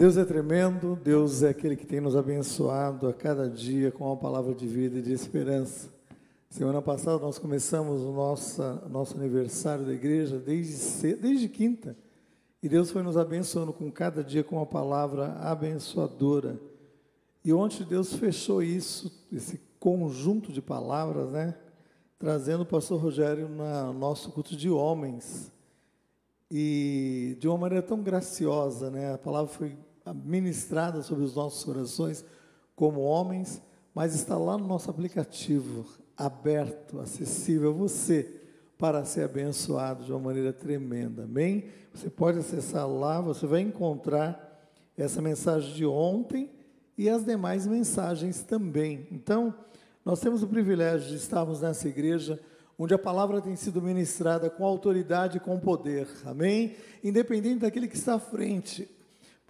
Deus é tremendo, Deus é aquele que tem nos abençoado a cada dia com a palavra de vida e de esperança. Semana passada nós começamos o nosso, nosso aniversário da igreja desde, desde quinta. E Deus foi nos abençoando com cada dia com uma palavra abençoadora. E ontem Deus fechou isso, esse conjunto de palavras, né? Trazendo o pastor Rogério no nosso culto de homens. E de uma maneira tão graciosa, né? A palavra foi ministrada sobre os nossos corações como homens, mas está lá no nosso aplicativo, aberto, acessível a você para ser abençoado de uma maneira tremenda. Amém? Você pode acessar lá, você vai encontrar essa mensagem de ontem e as demais mensagens também. Então, nós temos o privilégio de estarmos nessa igreja onde a palavra tem sido ministrada com autoridade e com poder, amém? Independente daquele que está à frente,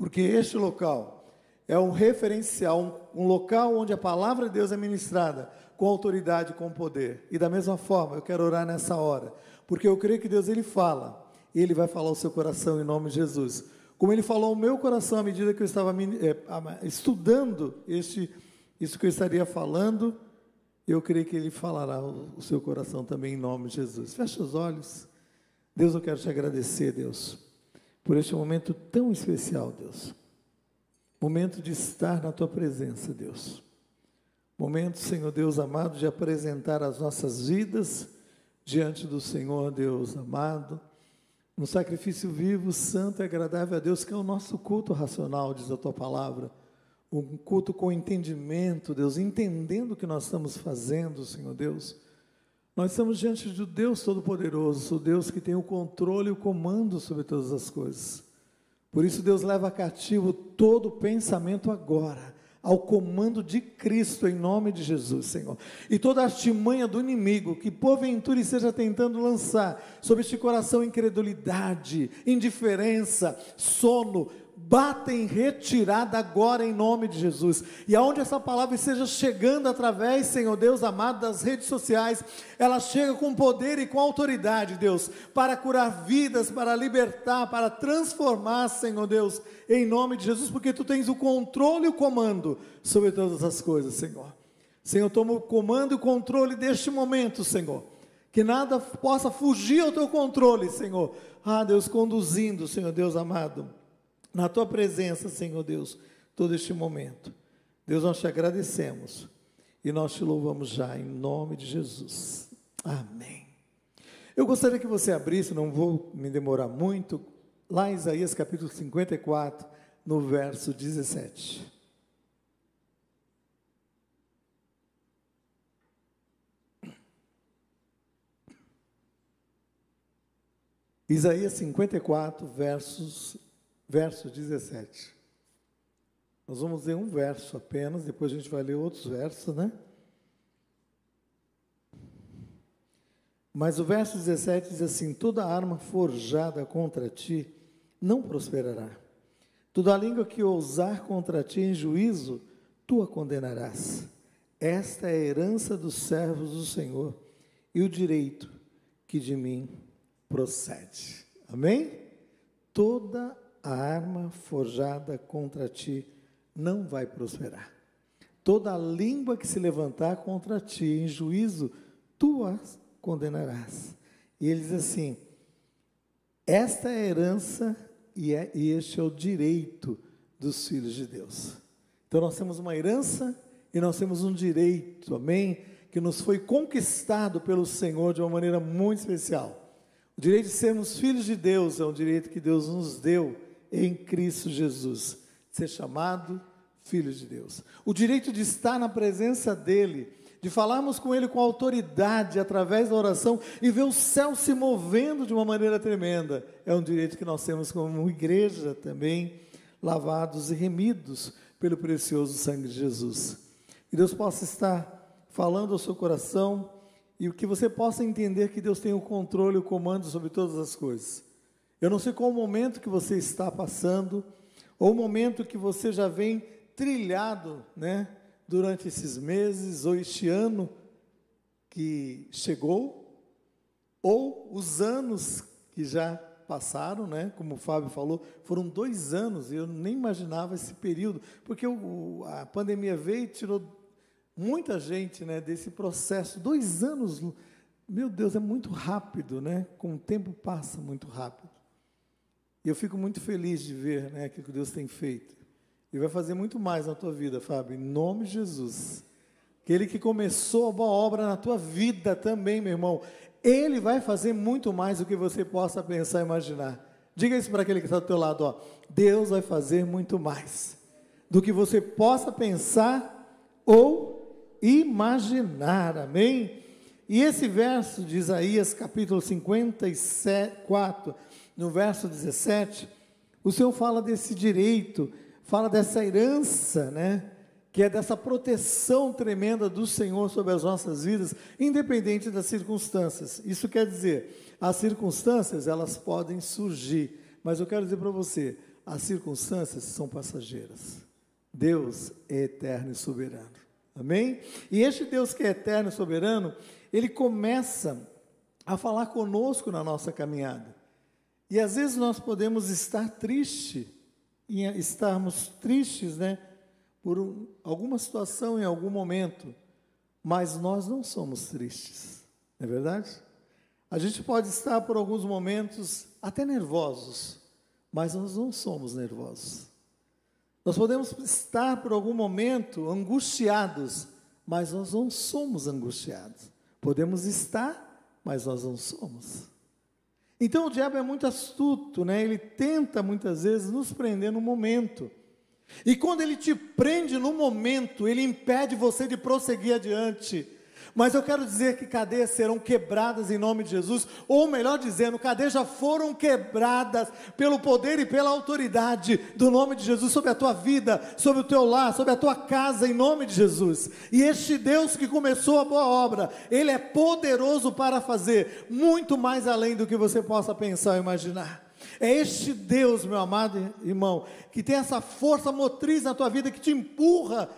porque este local é um referencial, um, local onde a palavra de Deus é ministrada com autoridade com poder. E da mesma forma, eu quero orar nessa hora, porque eu creio que Deus ele fala, e ele vai falar o seu coração em nome de Jesus. Como ele falou ao meu coração à medida que eu estava é, estudando este, isso que eu estaria falando, eu creio que Ele falará o seu coração também em nome de Jesus. Feche os olhos. Deus, eu quero te agradecer, Deus, por este momento tão especial, Deus. Momento de estar na tua presença, Deus. Momento, Senhor Deus amado, de apresentar as nossas vidas diante do Senhor, Deus amado, um sacrifício vivo, santo e agradável a Deus, que é o nosso culto racional, diz a tua palavra um culto com entendimento, Deus, entendendo o que nós estamos fazendo, Senhor Deus. Nós estamos diante de Deus Todo-Poderoso, o Deus que tem o controle e o comando sobre todas as coisas. Por isso, Deus leva cativo todo pensamento agora, ao comando de Cristo, em nome de Jesus, Senhor. E toda artimanha do inimigo que porventura esteja tentando lançar sobre este coração incredulidade, indiferença, sono, bata em retirada agora em nome de Jesus. E aonde essa palavra esteja chegando através, Senhor Deus amado, das redes sociais, ela chega com poder e com autoridade, Deus, para curar vidas, para libertar, para transformar, Senhor Deus, em nome de Jesus, porque tu tens o controle e o comando sobre todas as coisas, Senhor. Senhor, toma o comando e o controle deste momento, Senhor. Que nada possa fugir ao teu controle, Senhor. Ah, Deus, conduzindo, Senhor Deus amado na tua presença, Senhor Deus, todo este momento. Deus, nós te agradecemos e nós te louvamos já em nome de Jesus. Amém. Eu gostaria que você abrisse, não vou me demorar muito, lá em Isaías capítulo 54, no verso 17. Isaías 54, versos verso 17. Nós vamos ler um verso apenas, depois a gente vai ler outros versos, né? Mas o verso 17 diz assim: Toda arma forjada contra ti não prosperará. Toda língua que ousar contra ti em juízo, tu a condenarás. Esta é a herança dos servos do Senhor e o direito que de mim procede. Amém? Toda a arma forjada contra ti não vai prosperar. Toda língua que se levantar contra ti em juízo, tu as condenarás. E ele diz assim: esta é a herança e, é, e este é o direito dos filhos de Deus. Então nós temos uma herança e nós temos um direito, amém? Que nos foi conquistado pelo Senhor de uma maneira muito especial. O direito de sermos filhos de Deus é um direito que Deus nos deu em Cristo Jesus, ser chamado filho de Deus. O direito de estar na presença dEle, de falarmos com Ele com autoridade através da oração e ver o céu se movendo de uma maneira tremenda, é um direito que nós temos como igreja também, lavados e remidos pelo precioso sangue de Jesus. Que Deus possa estar falando ao seu coração e que você possa entender que Deus tem o controle e o comando sobre todas as coisas. Eu não sei qual o momento que você está passando, ou o momento que você já vem trilhado, né, durante esses meses ou este ano que chegou, ou os anos que já passaram, né? Como o Fábio falou, foram dois anos e eu nem imaginava esse período, porque o, a pandemia veio e tirou muita gente, né? Desse processo. Dois anos, meu Deus, é muito rápido, né? Com o tempo passa muito rápido. E eu fico muito feliz de ver, né? Aquilo que Deus tem feito. E vai fazer muito mais na tua vida, Fábio, em nome de Jesus. Aquele que começou a boa obra na tua vida também, meu irmão, ele vai fazer muito mais do que você possa pensar e imaginar. Diga isso para aquele que está do teu lado, ó. Deus vai fazer muito mais do que você possa pensar ou imaginar. Amém? E esse verso de Isaías, capítulo 54, no verso 17, o Senhor fala desse direito, fala dessa herança, né? que é dessa proteção tremenda do Senhor sobre as nossas vidas, independente das circunstâncias. Isso quer dizer, as circunstâncias elas podem surgir, mas eu quero dizer para você, as circunstâncias são passageiras. Deus é eterno e soberano. Amém? E este Deus que é eterno e soberano, ele começa a falar conosco na nossa caminhada. E às vezes nós podemos estar tristes, estarmos tristes, né? por um, alguma situação em algum momento, mas nós não somos tristes, não é verdade? A gente pode estar por alguns momentos até nervosos, mas nós não somos nervosos. Nós podemos estar por algum momento angustiados, mas nós não somos angustiados. Podemos estar, mas nós não somos. Então o diabo é muito astuto, né? Ele tenta muitas vezes nos prender no momento. E quando ele te prende no momento, ele impede você de prosseguir adiante. Mas eu quero dizer que cadeias serão quebradas em nome de Jesus, ou melhor dizendo, cadeias já foram quebradas pelo poder e pela autoridade do nome de Jesus sobre a tua vida, sobre o teu lar, sobre a tua casa, em nome de Jesus. E este Deus que começou a boa obra, ele é poderoso para fazer muito mais além do que você possa pensar ou imaginar. É este Deus, meu amado irmão, que tem essa força motriz na tua vida que te empurra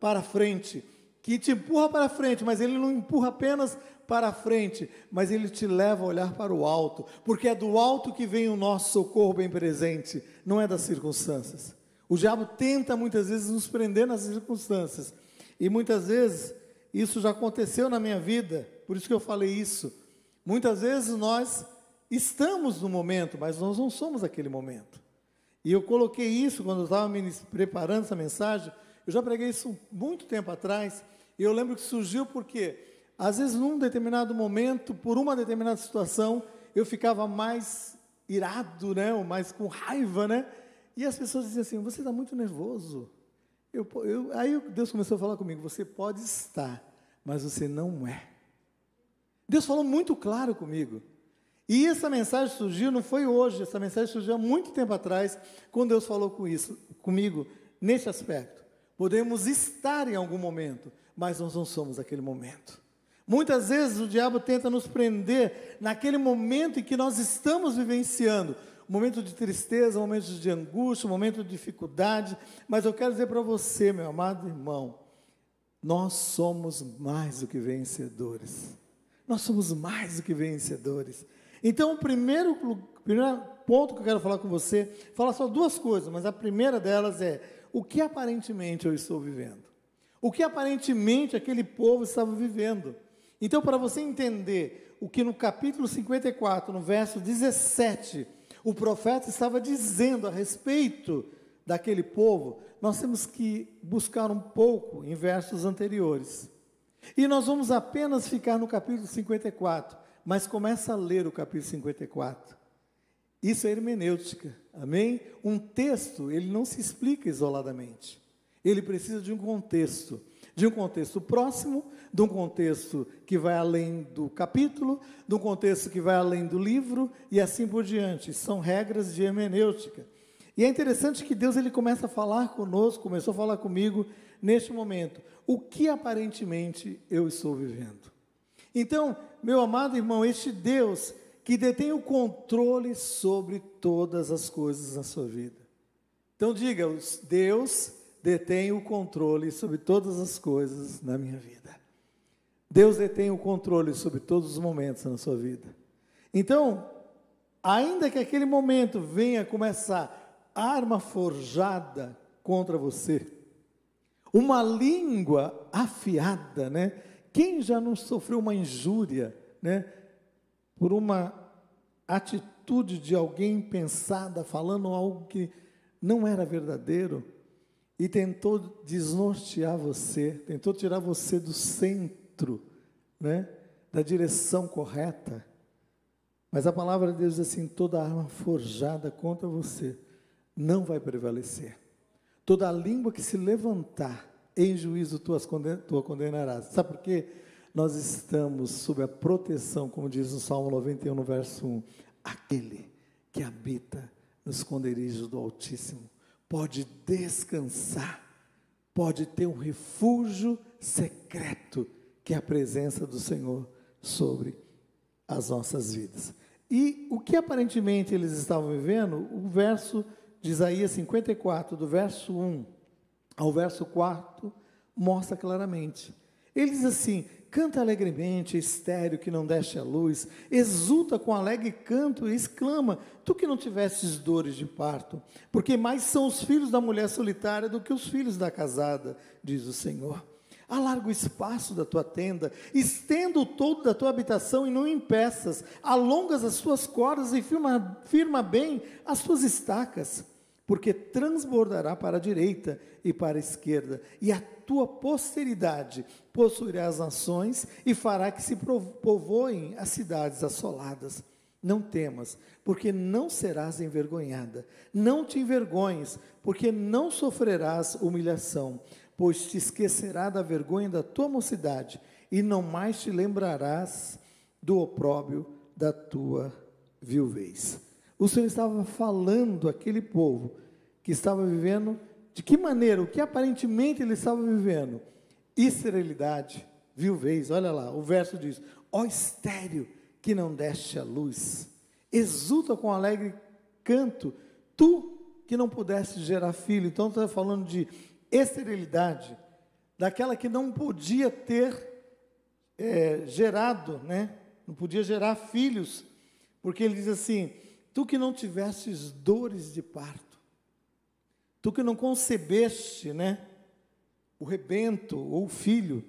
para frente, que te empurra para frente, mas ele não empurra apenas para frente, mas ele te leva a olhar para o alto, porque é do alto que vem o nosso socorro bem presente, não é das circunstâncias. O diabo tenta muitas vezes nos prender nas circunstâncias, e muitas vezes isso já aconteceu na minha vida, por isso que eu falei isso. Muitas vezes nós Estamos no momento, mas nós não somos aquele momento. E eu coloquei isso quando eu estava me preparando essa mensagem. Eu já preguei isso muito tempo atrás. E eu lembro que surgiu porque, às vezes, num determinado momento, por uma determinada situação, eu ficava mais irado, né? Ou mais com raiva, né? E as pessoas diziam assim: Você está muito nervoso. Eu, eu, aí Deus começou a falar comigo: Você pode estar, mas você não é. Deus falou muito claro comigo. E essa mensagem surgiu, não foi hoje, essa mensagem surgiu há muito tempo atrás, quando Deus falou com isso, comigo, nesse aspecto. Podemos estar em algum momento, mas nós não somos aquele momento. Muitas vezes o diabo tenta nos prender naquele momento em que nós estamos vivenciando, momento de tristeza, momento de angústia, momento de dificuldade, mas eu quero dizer para você, meu amado irmão, nós somos mais do que vencedores. Nós somos mais do que vencedores. Então, o primeiro, primeiro ponto que eu quero falar com você, fala só duas coisas, mas a primeira delas é o que aparentemente eu estou vivendo. O que aparentemente aquele povo estava vivendo. Então, para você entender o que no capítulo 54, no verso 17, o profeta estava dizendo a respeito daquele povo, nós temos que buscar um pouco em versos anteriores. E nós vamos apenas ficar no capítulo 54 mas começa a ler o capítulo 54. Isso é hermenêutica, amém? Um texto, ele não se explica isoladamente. Ele precisa de um contexto, de um contexto próximo, de um contexto que vai além do capítulo, de um contexto que vai além do livro e assim por diante. São regras de hermenêutica. E é interessante que Deus ele começa a falar conosco, começou a falar comigo neste momento. O que aparentemente eu estou vivendo? Então, meu amado irmão, este Deus que detém o controle sobre todas as coisas na sua vida. Então diga, Deus detém o controle sobre todas as coisas na minha vida. Deus detém o controle sobre todos os momentos na sua vida. Então, ainda que aquele momento venha começar arma forjada contra você, uma língua afiada, né? Quem já não sofreu uma injúria, né? Por uma atitude de alguém pensada, falando algo que não era verdadeiro e tentou desnortear você, tentou tirar você do centro, né? Da direção correta. Mas a palavra de Deus diz assim: toda arma forjada contra você não vai prevalecer. Toda língua que se levantar em juízo tu, as conden tu a condenarás. Sabe por quê? Nós estamos sob a proteção, como diz no Salmo 91, no verso 1. Aquele que habita no esconderijo do Altíssimo pode descansar, pode ter um refúgio secreto, que é a presença do Senhor sobre as nossas vidas. E o que aparentemente eles estavam vivendo, o verso de Isaías 54, do verso 1 ao verso 4, mostra claramente. Ele diz assim: canta alegremente, estéreo que não deste a luz, exulta com alegre canto e exclama: Tu que não tivestes dores de parto, porque mais são os filhos da mulher solitária do que os filhos da casada, diz o Senhor. Alarga o espaço da tua tenda, estenda o todo da tua habitação e não impeças, alongas as tuas cordas e firma, firma bem as tuas estacas, porque transbordará para a direita e para a esquerda, e a tua posteridade possuirá as nações e fará que se povoem as cidades assoladas. Não temas, porque não serás envergonhada. Não te envergonhes, porque não sofrerás humilhação pois te esquecerá da vergonha da tua mocidade, e não mais te lembrarás do opróbrio da tua viuvez. O Senhor estava falando àquele povo que estava vivendo, de que maneira, o que aparentemente ele estava vivendo? Esterilidade, viuvez, olha lá, o verso diz: Ó estéreo que não deste a luz, exulta com alegre canto, tu que não pudeste gerar filho. Então está falando de esterilidade, daquela que não podia ter é, gerado, né? não podia gerar filhos, porque ele diz assim: tu que não tivestes dores de parto, tu que não concebeste, né? O rebento ou o filho.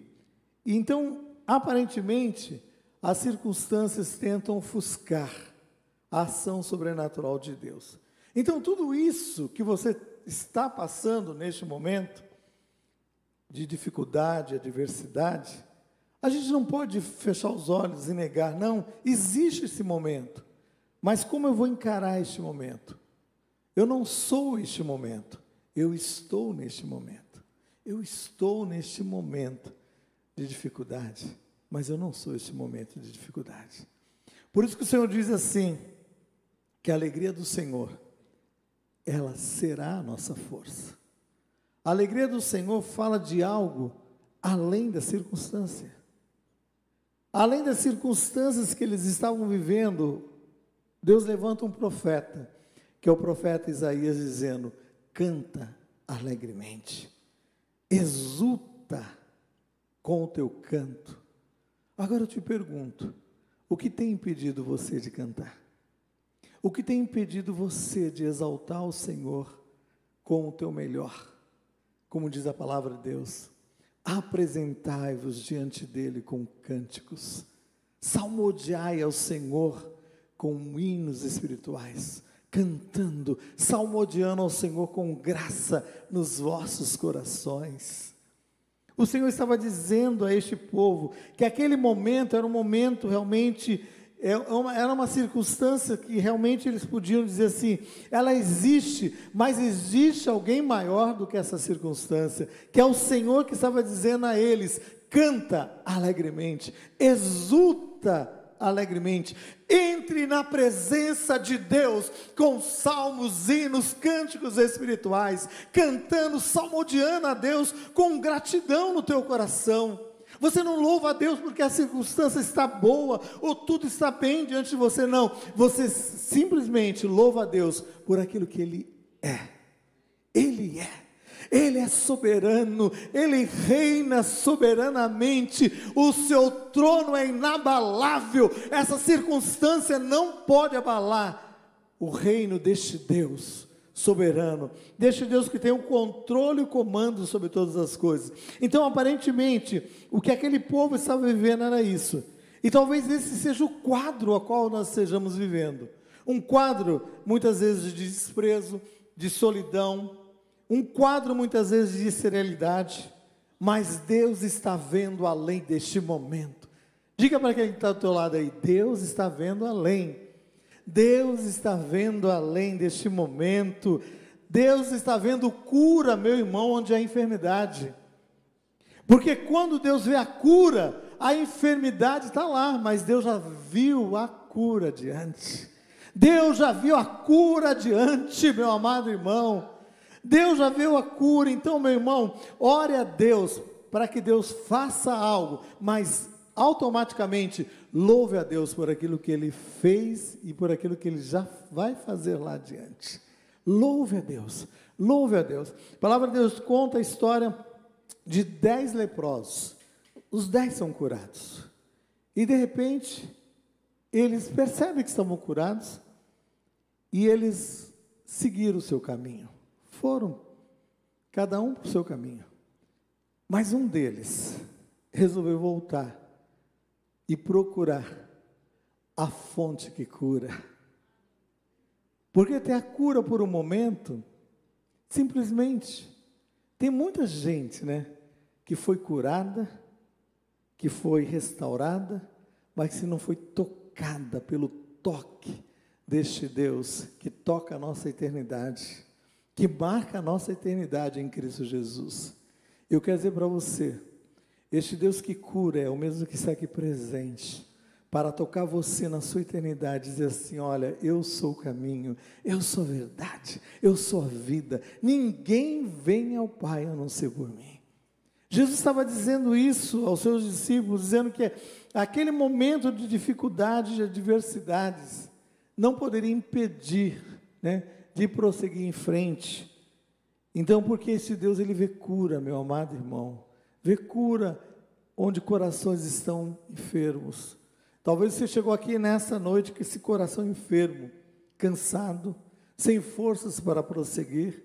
E então, aparentemente, as circunstâncias tentam ofuscar a ação sobrenatural de Deus. Então, tudo isso que você está passando neste momento de dificuldade, adversidade, a gente não pode fechar os olhos e negar, não, existe esse momento. Mas como eu vou encarar este momento? Eu não sou este momento, eu estou neste momento. Eu estou neste momento de dificuldade, mas eu não sou este momento de dificuldade. Por isso que o Senhor diz assim: que a alegria do Senhor ela será a nossa força. A alegria do Senhor fala de algo além da circunstância. Além das circunstâncias que eles estavam vivendo, Deus levanta um profeta, que é o profeta Isaías, dizendo: canta alegremente, exulta com o teu canto. Agora eu te pergunto: o que tem impedido você de cantar? O que tem impedido você de exaltar o Senhor com o teu melhor? Como diz a palavra de Deus, apresentai-vos diante dele com cânticos, salmodiai ao Senhor com hinos espirituais, cantando, salmodiando ao Senhor com graça nos vossos corações. O Senhor estava dizendo a este povo que aquele momento era um momento realmente é era uma circunstância que realmente eles podiam dizer assim: ela existe, mas existe alguém maior do que essa circunstância, que é o Senhor que estava dizendo a eles: canta alegremente, exulta alegremente, entre na presença de Deus com salmos, hinos, cânticos espirituais, cantando, salmodiando a Deus com gratidão no teu coração. Você não louva a Deus porque a circunstância está boa ou tudo está bem diante de você, não. Você simplesmente louva a Deus por aquilo que Ele é. Ele é. Ele é soberano, ele reina soberanamente, o seu trono é inabalável, essa circunstância não pode abalar o reino deste Deus soberano, deste Deus que tem o controle e o comando sobre todas as coisas. Então, aparentemente, o que aquele povo estava vivendo era isso. E talvez esse seja o quadro a qual nós estejamos vivendo. Um quadro, muitas vezes, de desprezo, de solidão, um quadro, muitas vezes, de serenidade, mas Deus está vendo além deste momento. Diga para quem está do teu lado aí, Deus está vendo além. Deus está vendo além deste momento. Deus está vendo cura, meu irmão, onde há enfermidade. Porque quando Deus vê a cura, a enfermidade está lá, mas Deus já viu a cura diante. Deus já viu a cura diante, meu amado irmão. Deus já viu a cura, então, meu irmão, ore a Deus para que Deus faça algo, mas automaticamente louve a Deus por aquilo que ele fez e por aquilo que ele já vai fazer lá adiante. Louve a Deus, louve a Deus. A palavra de Deus conta a história de dez leprosos. Os dez são curados. E de repente, eles percebem que estavam curados e eles seguiram o seu caminho. Foram, cada um para o seu caminho. Mas um deles resolveu voltar e procurar a fonte que cura. Porque ter a cura por um momento, simplesmente, tem muita gente, né, que foi curada, que foi restaurada, mas que não foi tocada pelo toque deste Deus que toca a nossa eternidade, que marca a nossa eternidade em Cristo Jesus. Eu quero dizer para você, este Deus que cura é o mesmo que está aqui presente para tocar você na sua eternidade, dizer assim: olha, eu sou o caminho, eu sou a verdade, eu sou a vida. Ninguém vem ao Pai a não ser por mim. Jesus estava dizendo isso aos seus discípulos, dizendo que aquele momento de dificuldade, de adversidades, não poderia impedir né, de prosseguir em frente. Então, porque esse Deus ele vê cura, meu amado irmão vê cura onde corações estão enfermos. Talvez você chegou aqui nessa noite com esse coração enfermo, cansado, sem forças para prosseguir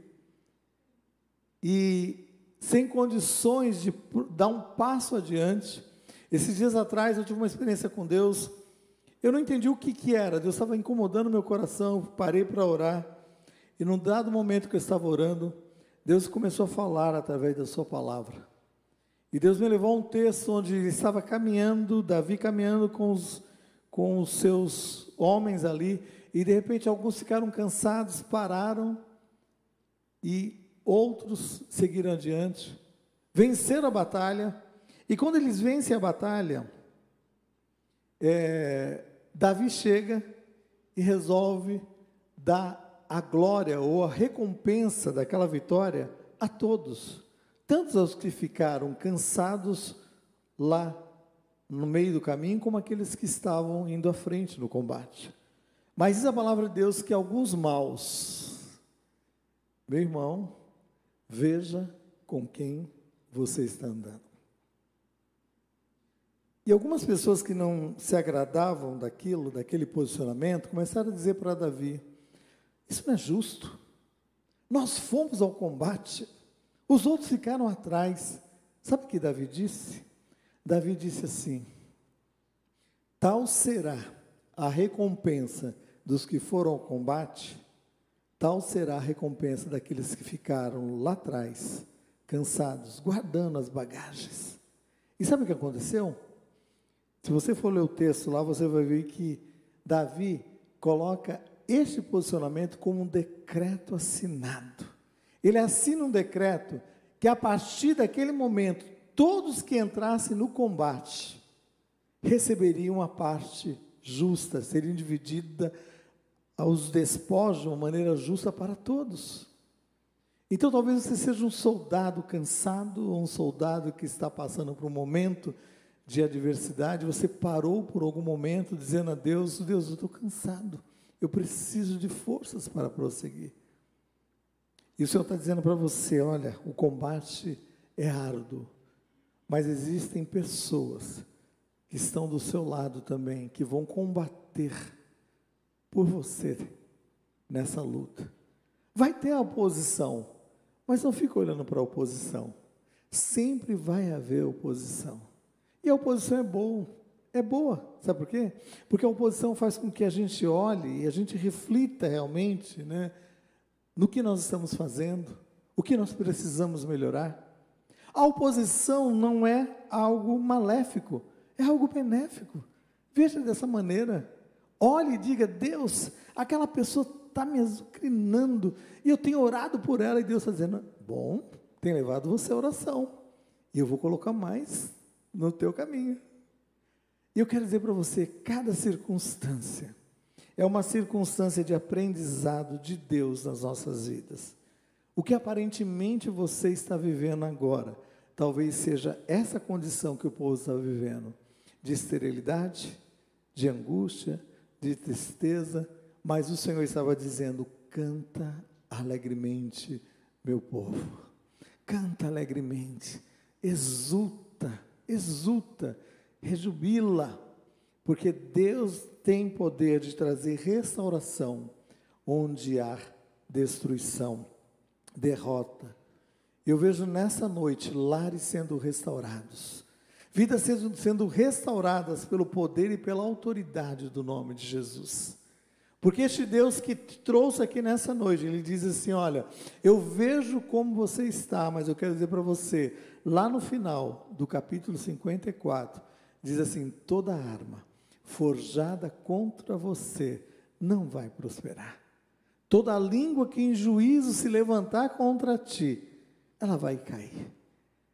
e sem condições de dar um passo adiante. Esses dias atrás eu tive uma experiência com Deus. Eu não entendi o que, que era. Deus estava incomodando meu coração. Parei para orar. E num dado momento que eu estava orando, Deus começou a falar através da Sua palavra. E Deus me levou a um texto onde ele estava caminhando, Davi caminhando com os, com os seus homens ali, e de repente alguns ficaram cansados, pararam, e outros seguiram adiante, venceram a batalha, e quando eles vencem a batalha, é, Davi chega e resolve dar a glória ou a recompensa daquela vitória a todos tanto aos que ficaram cansados lá no meio do caminho, como aqueles que estavam indo à frente no combate. Mas diz a palavra de Deus que alguns maus, meu irmão, veja com quem você está andando. E algumas pessoas que não se agradavam daquilo, daquele posicionamento, começaram a dizer para Davi: Isso não é justo. Nós fomos ao combate, os outros ficaram atrás. Sabe o que Davi disse? Davi disse assim: Tal será a recompensa dos que foram ao combate, tal será a recompensa daqueles que ficaram lá atrás, cansados, guardando as bagagens. E sabe o que aconteceu? Se você for ler o texto lá, você vai ver que Davi coloca este posicionamento como um decreto assinado. Ele assina um decreto que a partir daquele momento, todos que entrassem no combate receberiam a parte justa, seriam dividida aos despojos de uma maneira justa para todos. Então talvez você seja um soldado cansado, ou um soldado que está passando por um momento de adversidade, você parou por algum momento dizendo a Deus, Deus, eu estou cansado, eu preciso de forças para prosseguir. E o Senhor está dizendo para você: olha, o combate é árduo, mas existem pessoas que estão do seu lado também, que vão combater por você nessa luta. Vai ter a oposição, mas não fica olhando para a oposição. Sempre vai haver oposição. E a oposição é boa, é boa. Sabe por quê? Porque a oposição faz com que a gente olhe e a gente reflita realmente, né, no que nós estamos fazendo, o que nós precisamos melhorar. A oposição não é algo maléfico, é algo benéfico. Veja dessa maneira. Olhe e diga: Deus, aquela pessoa está me azucrinando e eu tenho orado por ela, e Deus está dizendo: Bom, tem levado você à oração, e eu vou colocar mais no teu caminho. E eu quero dizer para você: cada circunstância é uma circunstância de aprendizado de Deus nas nossas vidas. O que aparentemente você está vivendo agora, talvez seja essa condição que o povo está vivendo de esterilidade, de angústia, de tristeza, mas o Senhor estava dizendo: canta alegremente, meu povo, canta alegremente, exulta, exulta, rejubila, porque Deus tem poder de trazer restauração onde há destruição, derrota. Eu vejo nessa noite lares sendo restaurados vidas sendo restauradas pelo poder e pela autoridade do nome de Jesus. Porque este Deus que te trouxe aqui nessa noite, ele diz assim: Olha, eu vejo como você está, mas eu quero dizer para você, lá no final do capítulo 54, diz assim: toda arma forjada contra você não vai prosperar. Toda língua que em juízo se levantar contra ti, ela vai cair.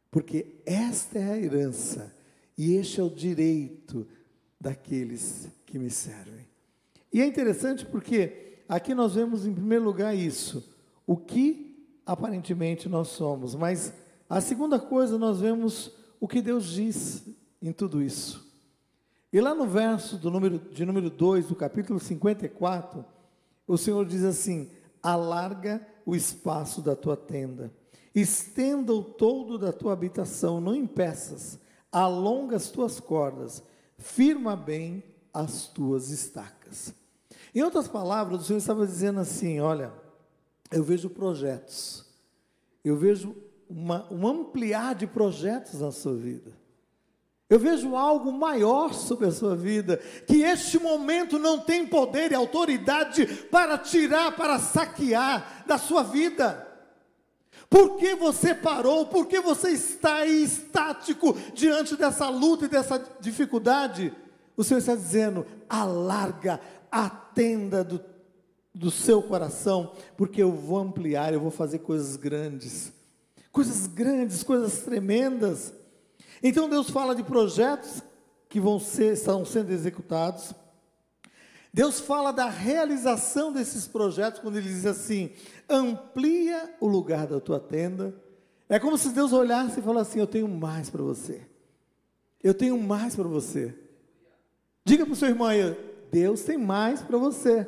Porque esta é a herança e este é o direito daqueles que me servem. E é interessante porque aqui nós vemos em primeiro lugar isso, o que aparentemente nós somos, mas a segunda coisa nós vemos o que Deus diz em tudo isso. E lá no verso do número, de número 2, do capítulo 54, o Senhor diz assim: alarga o espaço da tua tenda, estenda o todo da tua habitação, não impeças, alonga as tuas cordas, firma bem as tuas estacas. Em outras palavras, o Senhor estava dizendo assim: olha, eu vejo projetos, eu vejo uma, um ampliar de projetos na sua vida. Eu vejo algo maior sobre a sua vida, que este momento não tem poder e autoridade para tirar, para saquear da sua vida. Por que você parou? Por que você está aí estático diante dessa luta e dessa dificuldade? O Senhor está dizendo: alarga a tenda do, do seu coração, porque eu vou ampliar, eu vou fazer coisas grandes, coisas grandes, coisas tremendas. Então Deus fala de projetos que vão ser, estão sendo executados. Deus fala da realização desses projetos quando ele diz assim: amplia o lugar da tua tenda. É como se Deus olhasse e falasse assim: Eu tenho mais para você. Eu tenho mais para você. Diga para o seu irmão aí: Deus tem mais para você.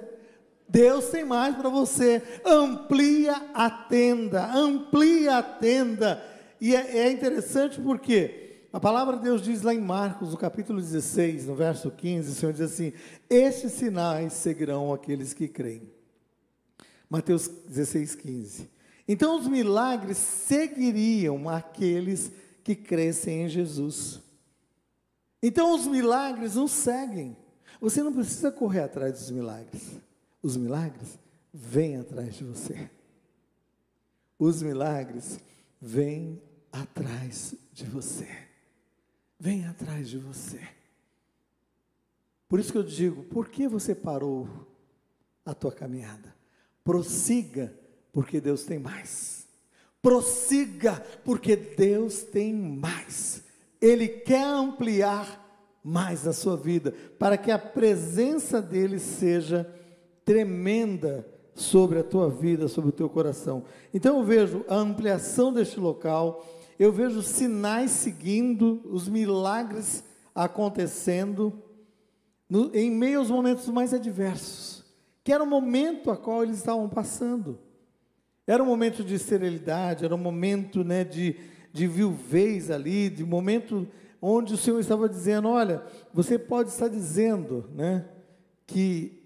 Deus tem mais para você. Amplia a tenda, amplia a tenda. E é, é, interessante porque a palavra de Deus diz lá em Marcos, no capítulo 16, no verso 15, o Senhor diz assim: Estes sinais seguirão aqueles que creem. Mateus 16, 15. Então os milagres seguiriam aqueles que crescem em Jesus. Então os milagres nos seguem. Você não precisa correr atrás dos milagres. Os milagres vêm atrás de você. Os milagres vêm atrás de você. Vêm atrás de você. Por isso que eu digo, por que você parou a tua caminhada? Prossiga, porque Deus tem mais. Prossiga, porque Deus tem mais. Ele quer ampliar mais a sua vida, para que a presença dele seja tremenda sobre a tua vida, sobre o teu coração. Então eu vejo a ampliação deste local, eu vejo sinais seguindo, os milagres acontecendo, no, em meio aos momentos mais adversos que era o momento a qual eles estavam passando. Era um momento de esterilidade, era um momento né, de, de viuvez ali, de momento onde o Senhor estava dizendo: olha, você pode estar dizendo né, que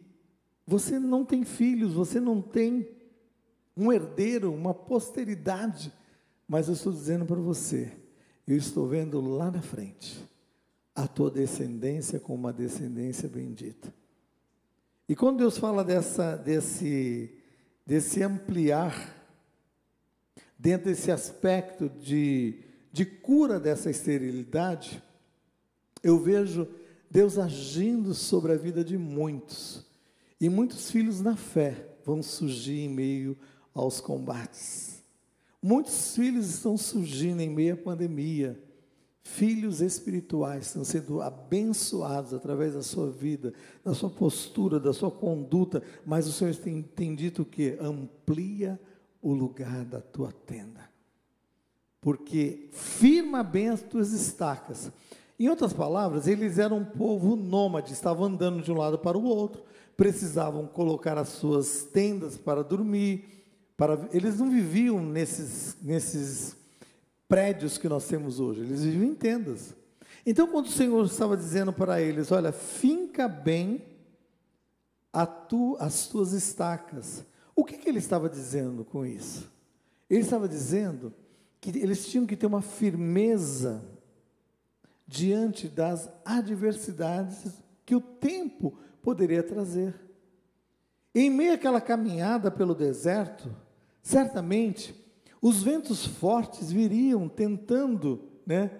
você não tem filhos, você não tem um herdeiro, uma posteridade, mas eu estou dizendo para você, eu estou vendo lá na frente a tua descendência como uma descendência bendita. E quando Deus fala dessa, desse, desse ampliar, dentro desse aspecto de, de cura dessa esterilidade, eu vejo Deus agindo sobre a vida de muitos. E muitos filhos na fé vão surgir em meio aos combates. Muitos filhos estão surgindo em meio à pandemia. Filhos espirituais estão sendo abençoados através da sua vida, da sua postura, da sua conduta, mas o Senhor tem, tem dito que amplia o lugar da tua tenda, porque firma bem as tuas estacas. Em outras palavras, eles eram um povo nômade, estavam andando de um lado para o outro, precisavam colocar as suas tendas para dormir, para, eles não viviam nesses, nesses prédios que nós temos hoje, eles viviam em tendas. Então, quando o Senhor estava dizendo para eles: Olha, finca bem tu, as tuas estacas, o que, que ele estava dizendo com isso? Ele estava dizendo que eles tinham que ter uma firmeza diante das adversidades que o tempo poderia trazer. Em meio àquela caminhada pelo deserto, certamente os ventos fortes viriam tentando, né,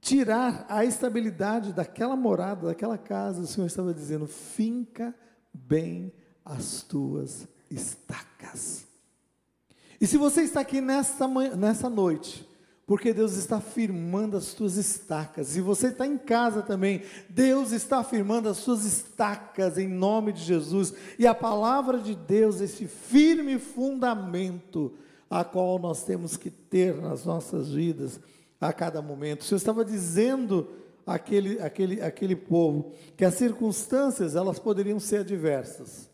tirar a estabilidade daquela morada, daquela casa. O Senhor estava dizendo: finca bem as tuas estacas. E se você está aqui nessa noite, porque Deus está firmando as tuas estacas, e você está em casa também, Deus está firmando as suas estacas em nome de Jesus, e a palavra de Deus, esse firme fundamento, a qual nós temos que ter nas nossas vidas a cada momento. O Senhor estava dizendo àquele, àquele, àquele povo que as circunstâncias elas poderiam ser adversas,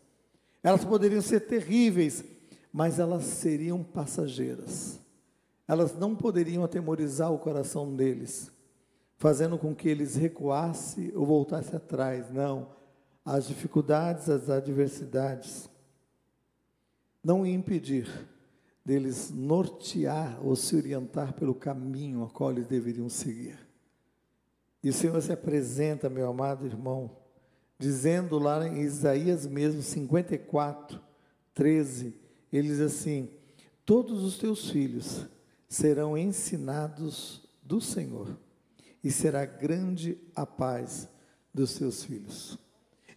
elas poderiam ser terríveis, mas elas seriam passageiras. Elas não poderiam atemorizar o coração deles, fazendo com que eles recuassem ou voltassem atrás. Não. As dificuldades, as adversidades não impedir deles nortear ou se orientar pelo caminho a qual eles deveriam seguir. E o Senhor se apresenta, meu amado irmão, dizendo lá em Isaías mesmo, 54, 13, ele diz assim: Todos os teus filhos serão ensinados do Senhor, e será grande a paz dos seus filhos.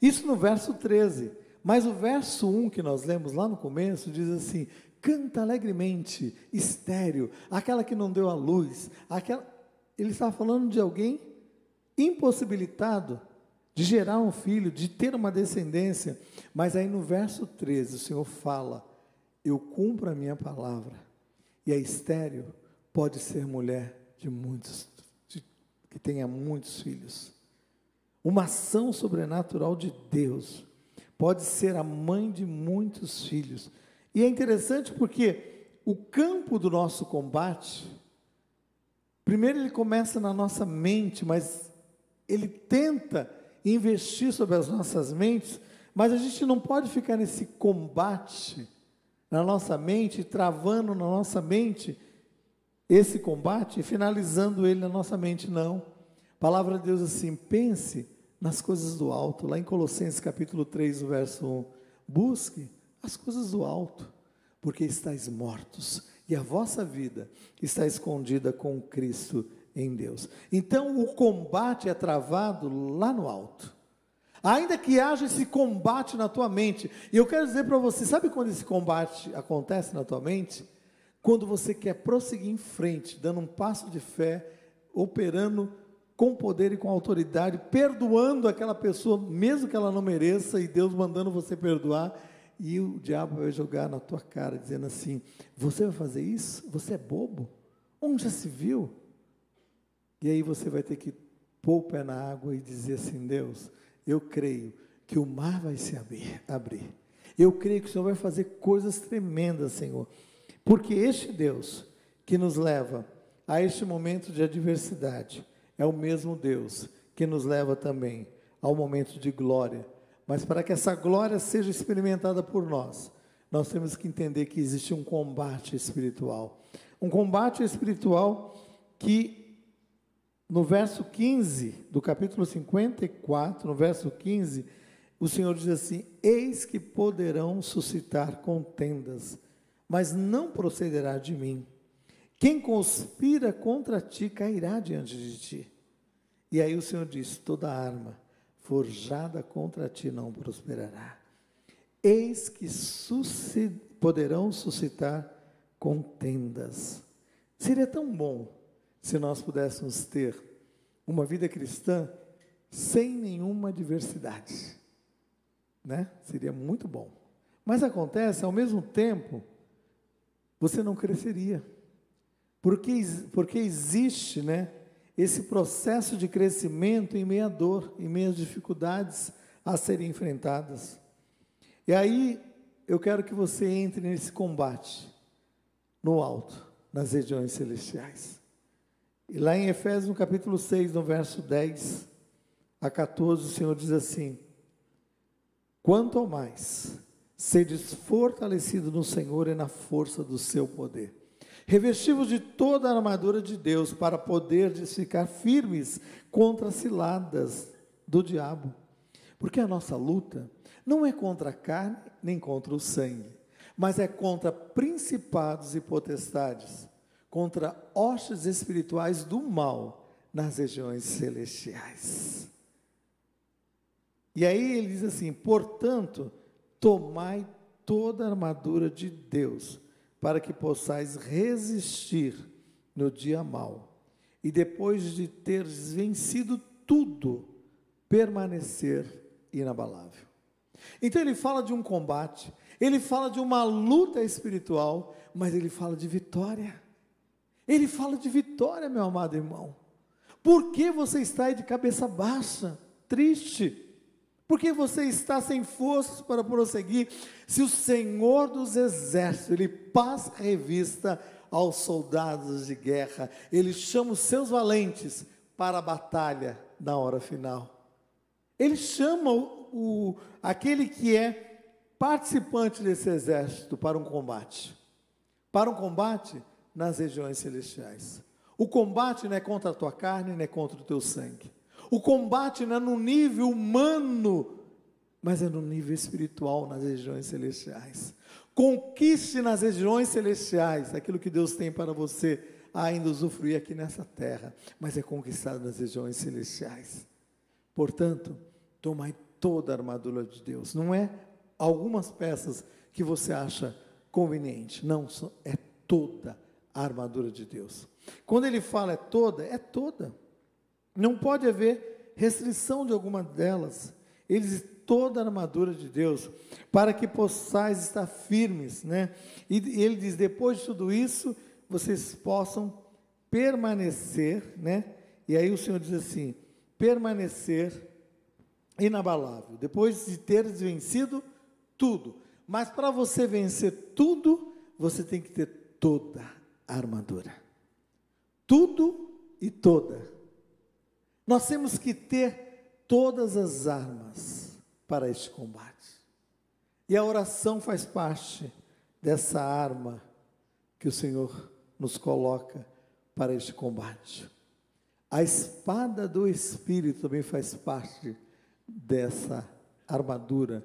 Isso no verso 13. Mas o verso 1 que nós lemos lá no começo diz assim: canta alegremente, estéreo, aquela que não deu a luz, aquela. Ele estava falando de alguém impossibilitado de gerar um filho, de ter uma descendência. Mas aí no verso 13 o Senhor fala: Eu cumpro a minha palavra. E a estéreo pode ser mulher de muitos, de, que tenha muitos filhos. Uma ação sobrenatural de Deus pode ser a mãe de muitos filhos. E é interessante porque o campo do nosso combate, primeiro ele começa na nossa mente, mas ele tenta investir sobre as nossas mentes, mas a gente não pode ficar nesse combate na nossa mente, travando na nossa mente esse combate e finalizando ele na nossa mente, não. A palavra de Deus assim, pense nas coisas do alto, lá em Colossenses capítulo 3, verso 1. Busque as coisas do alto, porque estáis mortos e a vossa vida está escondida com Cristo em Deus. Então o combate é travado lá no alto. Ainda que haja esse combate na tua mente, e eu quero dizer para você, sabe quando esse combate acontece na tua mente? Quando você quer prosseguir em frente, dando um passo de fé, operando com poder e com autoridade, perdoando aquela pessoa, mesmo que ela não mereça, e Deus mandando você perdoar, e o diabo vai jogar na tua cara, dizendo assim: Você vai fazer isso? Você é bobo? Onde já se viu? E aí você vai ter que pôr o pé na água e dizer assim: Deus, eu creio que o mar vai se abrir. abrir. Eu creio que o Senhor vai fazer coisas tremendas, Senhor. Porque este Deus que nos leva a este momento de adversidade é o mesmo Deus que nos leva também ao momento de glória. Mas para que essa glória seja experimentada por nós, nós temos que entender que existe um combate espiritual. Um combate espiritual que, no verso 15 do capítulo 54, no verso 15, o Senhor diz assim: Eis que poderão suscitar contendas, mas não procederá de mim. Quem conspira contra ti cairá diante de ti. E aí o Senhor diz: toda arma forjada contra ti não prosperará. Eis que poderão suscitar contendas. Seria tão bom se nós pudéssemos ter uma vida cristã sem nenhuma diversidade, né? Seria muito bom. Mas acontece, ao mesmo tempo, você não cresceria. Porque, porque existe, né? esse processo de crescimento em meio à dor, em meio às dificuldades a serem enfrentadas. E aí eu quero que você entre nesse combate no alto, nas regiões celestiais. E lá em Efésios, no capítulo 6, no verso 10 a 14, o Senhor diz assim: Quanto mais, sedes fortalecido no Senhor e na força do seu poder. Revestivos de toda a armadura de Deus para poder ficar firmes contra as ciladas do diabo. Porque a nossa luta não é contra a carne nem contra o sangue, mas é contra principados e potestades, contra hostes espirituais do mal nas regiões celestiais. E aí ele diz assim: portanto, tomai toda a armadura de Deus para que possais resistir no dia mau, e depois de teres vencido tudo, permanecer inabalável. Então ele fala de um combate, ele fala de uma luta espiritual, mas ele fala de vitória. Ele fala de vitória, meu amado irmão. Por que você está aí de cabeça baixa, triste? Porque você está sem forças para prosseguir. Se o Senhor dos Exércitos, Ele passa revista aos soldados de guerra, Ele chama os seus valentes para a batalha na hora final. Ele chama o, aquele que é participante desse exército para um combate. Para um combate nas regiões celestiais. O combate não é contra a tua carne, não é contra o teu sangue. O combate não é no nível humano, mas é no nível espiritual, nas regiões celestiais. Conquiste nas regiões celestiais aquilo que Deus tem para você ainda usufruir aqui nessa terra, mas é conquistado nas regiões celestiais. Portanto, tomai toda a armadura de Deus. Não é algumas peças que você acha conveniente. Não, é toda armadura de Deus. Quando ele fala é toda, é toda. Não pode haver restrição de alguma delas. Eles toda a armadura de Deus, para que possais estar firmes, né? E ele diz: depois de tudo isso, vocês possam permanecer, né? E aí o Senhor diz assim: permanecer inabalável, depois de teres vencido tudo. Mas para você vencer tudo, você tem que ter toda a armadura. Tudo e toda. Nós temos que ter todas as armas para este combate. E a oração faz parte dessa arma que o Senhor nos coloca para este combate. A espada do Espírito também faz parte dessa armadura.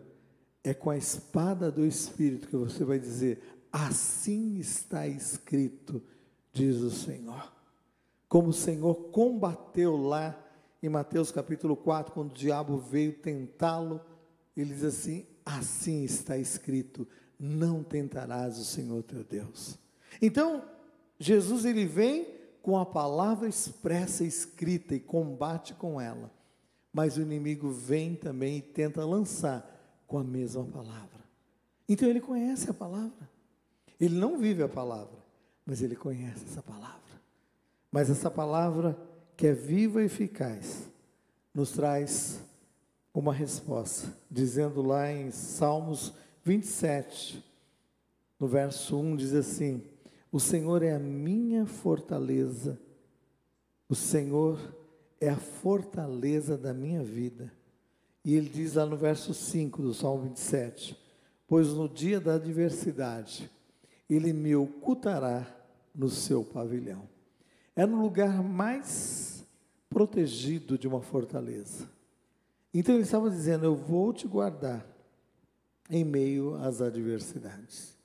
É com a espada do Espírito que você vai dizer: Assim está escrito, diz o Senhor. Como o Senhor combateu lá em Mateus capítulo 4, quando o diabo veio tentá-lo, ele diz assim: Assim está escrito, não tentarás o Senhor teu Deus. Então, Jesus ele vem com a palavra expressa escrita e combate com ela. Mas o inimigo vem também e tenta lançar com a mesma palavra. Então ele conhece a palavra. Ele não vive a palavra, mas ele conhece essa palavra. Mas essa palavra que é viva e eficaz, nos traz uma resposta, dizendo lá em Salmos 27, no verso 1, diz assim: O Senhor é a minha fortaleza, o Senhor é a fortaleza da minha vida. E ele diz lá no verso 5 do Salmo 27, pois no dia da adversidade ele me ocultará no seu pavilhão. É no lugar mais protegido de uma fortaleza. Então ele estava dizendo: Eu vou te guardar em meio às adversidades.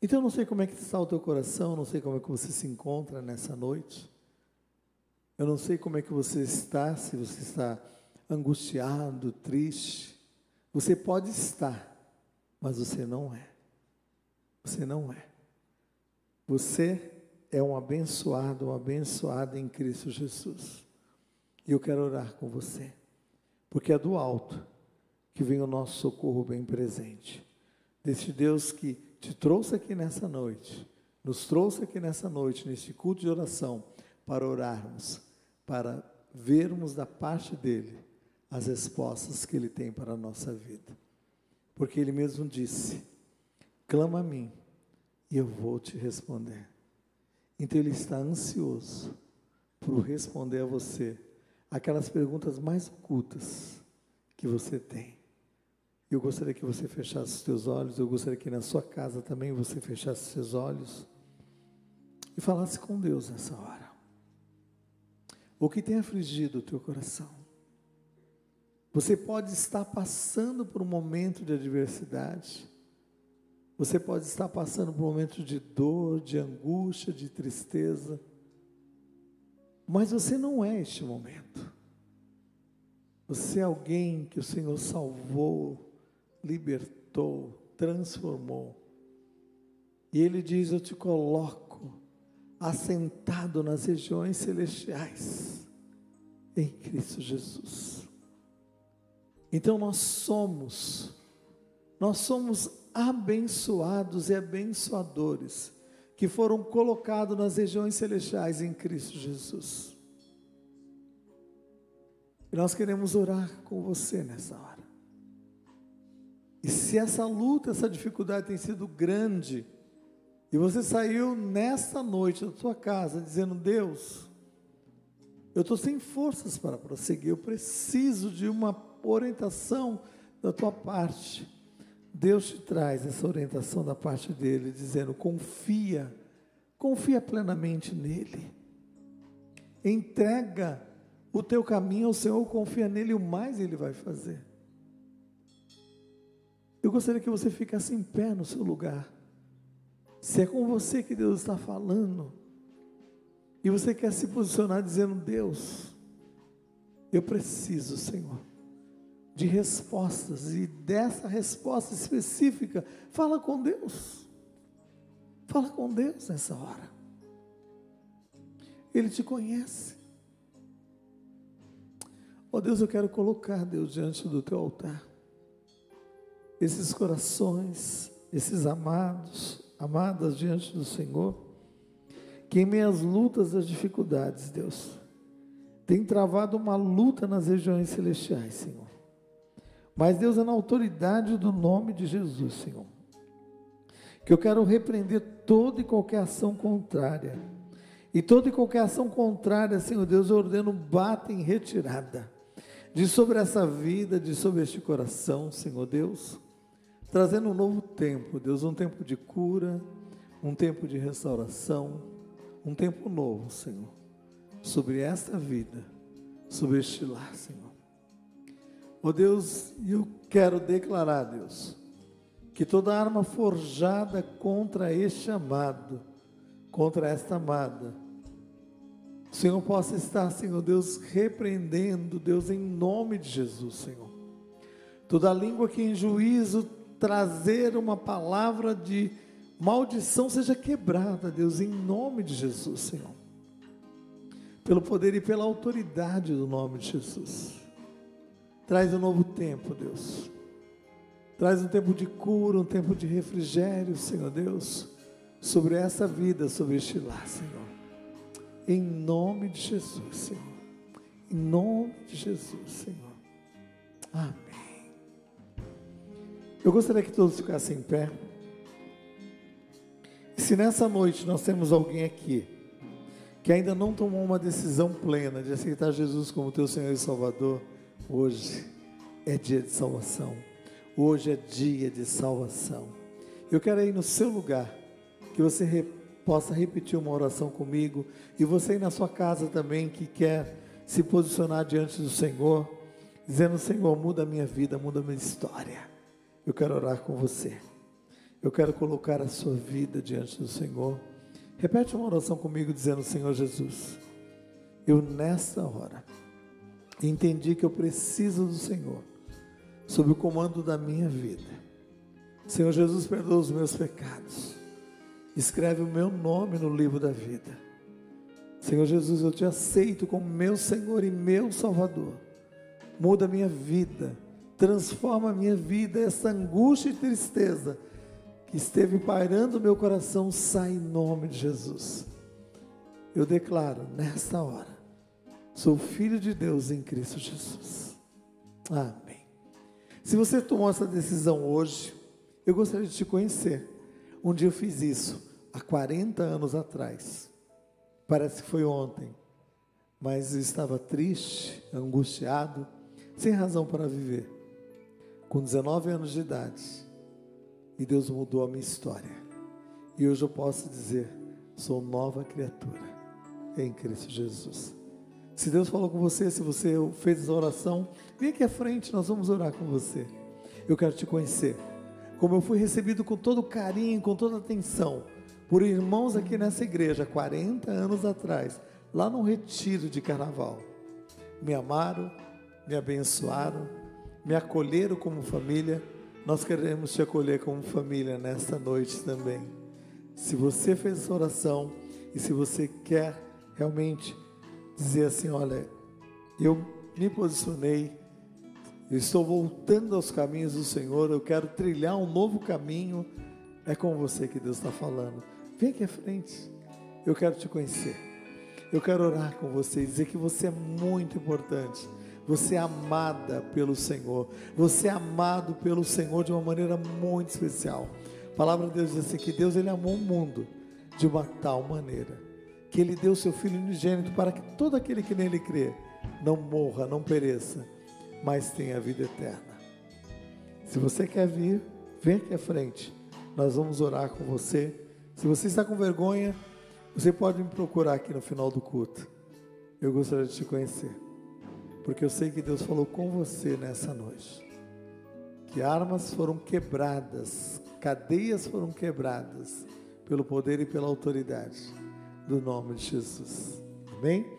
Então eu não sei como é que está o teu coração, não sei como é que você se encontra nessa noite. Eu não sei como é que você está, se você está angustiado, triste. Você pode estar, mas você não é. Você não é. Você é um abençoado, uma abençoada em Cristo Jesus. E eu quero orar com você, porque é do alto que vem o nosso socorro bem presente. Desse Deus que te trouxe aqui nessa noite, nos trouxe aqui nessa noite, neste culto de oração, para orarmos, para vermos da parte dele as respostas que ele tem para a nossa vida. Porque ele mesmo disse: clama a mim e eu vou te responder. Então ele está ansioso por responder a você aquelas perguntas mais ocultas que você tem. Eu gostaria que você fechasse os seus olhos, eu gostaria que na sua casa também você fechasse os seus olhos e falasse com Deus nessa hora. O que tem afligido o teu coração? Você pode estar passando por um momento de adversidade. Você pode estar passando por um momento de dor, de angústia, de tristeza. Mas você não é este momento. Você é alguém que o Senhor salvou, libertou, transformou. E Ele diz: Eu te coloco assentado nas regiões celestiais, em Cristo Jesus. Então nós somos, nós somos abençoados e abençoadores, que foram colocados nas regiões celestiais em Cristo Jesus. E nós queremos orar com você nessa hora. E se essa luta, essa dificuldade tem sido grande, e você saiu nessa noite da sua casa dizendo: Deus, eu estou sem forças para prosseguir, eu preciso de uma orientação da tua parte. Deus te traz essa orientação da parte dele, dizendo: confia, confia plenamente nele, entrega o teu caminho ao Senhor, confia nele, o mais ele vai fazer. Eu gostaria que você ficasse em pé no seu lugar. Se é com você que Deus está falando, e você quer se posicionar dizendo: Deus, eu preciso, Senhor, de respostas, e dessa resposta específica, fala com Deus. Fala com Deus nessa hora. Ele te conhece. Oh Deus, eu quero colocar, Deus, diante do teu altar esses corações, esses amados, amadas diante do Senhor, que em meias lutas, as dificuldades, Deus, tem travado uma luta nas regiões celestiais, Senhor. Mas Deus é na autoridade do nome de Jesus, Senhor. Que eu quero repreender toda e qualquer ação contrária. E toda e qualquer ação contrária, Senhor Deus, eu ordeno bata em retirada. De sobre essa vida, de sobre este coração, Senhor Deus trazendo um novo tempo, Deus, um tempo de cura, um tempo de restauração, um tempo novo, Senhor, sobre esta vida, sobre este lar, Senhor. Ó oh Deus, eu quero declarar, Deus, que toda arma forjada contra este amado, contra esta amada, o Senhor possa estar, Senhor Deus, repreendendo, Deus, em nome de Jesus, Senhor. Toda língua que em juízo trazer uma palavra de maldição seja quebrada, Deus, em nome de Jesus, Senhor. Pelo poder e pela autoridade do nome de Jesus. Traz um novo tempo, Deus. Traz um tempo de cura, um tempo de refrigério, Senhor Deus, sobre essa vida, sobre este lar, Senhor. Em nome de Jesus, Senhor. Em nome de Jesus, Senhor. Amém. Eu gostaria que todos ficassem em pé. E se nessa noite nós temos alguém aqui que ainda não tomou uma decisão plena de aceitar Jesus como teu Senhor e Salvador, hoje é dia de salvação. Hoje é dia de salvação. Eu quero ir no seu lugar, que você re, possa repetir uma oração comigo, e você aí na sua casa também que quer se posicionar diante do Senhor, dizendo: Senhor, muda a minha vida, muda a minha história. Eu quero orar com você. Eu quero colocar a sua vida diante do Senhor. Repete uma oração comigo, dizendo: Senhor Jesus, eu nessa hora entendi que eu preciso do Senhor, sob o comando da minha vida. Senhor Jesus, perdoa os meus pecados. Escreve o meu nome no livro da vida. Senhor Jesus, eu te aceito como meu Senhor e meu Salvador. Muda a minha vida, transforma a minha vida, essa angústia e tristeza que esteve pairando meu coração, sai em nome de Jesus. Eu declaro nesta hora, sou filho de Deus em Cristo Jesus. Amém. Se você tomou essa decisão hoje, eu gostaria de te conhecer. Um dia eu fiz isso, há 40 anos atrás. Parece que foi ontem. Mas eu estava triste, angustiado, sem razão para viver. Com 19 anos de idade. E Deus mudou a minha história. E hoje eu posso dizer: sou nova criatura em Cristo Jesus. Se Deus falou com você, se você fez essa oração, vem aqui à frente, nós vamos orar com você. Eu quero te conhecer. Como eu fui recebido com todo carinho, com toda atenção, por irmãos aqui nessa igreja, 40 anos atrás, lá no retiro de carnaval. Me amaram, me abençoaram, me acolheram como família nós queremos te acolher como família nesta noite também. Se você fez essa oração e se você quer realmente dizer assim: olha, eu me posicionei, eu estou voltando aos caminhos do Senhor, eu quero trilhar um novo caminho, é com você que Deus está falando. Vem aqui à frente, eu quero te conhecer, eu quero orar com você e dizer que você é muito importante você é amada pelo Senhor. Você é amado pelo Senhor de uma maneira muito especial. A palavra de Deus diz assim: que Deus ele amou o mundo de uma tal maneira que ele deu seu Filho unigênito para que todo aquele que nele crê não morra, não pereça, mas tenha vida eterna. Se você quer vir, vem aqui à frente. Nós vamos orar com você. Se você está com vergonha, você pode me procurar aqui no final do culto. Eu gostaria de te conhecer porque eu sei que Deus falou com você nessa noite. Que armas foram quebradas, cadeias foram quebradas pelo poder e pela autoridade do nome de Jesus. Amém?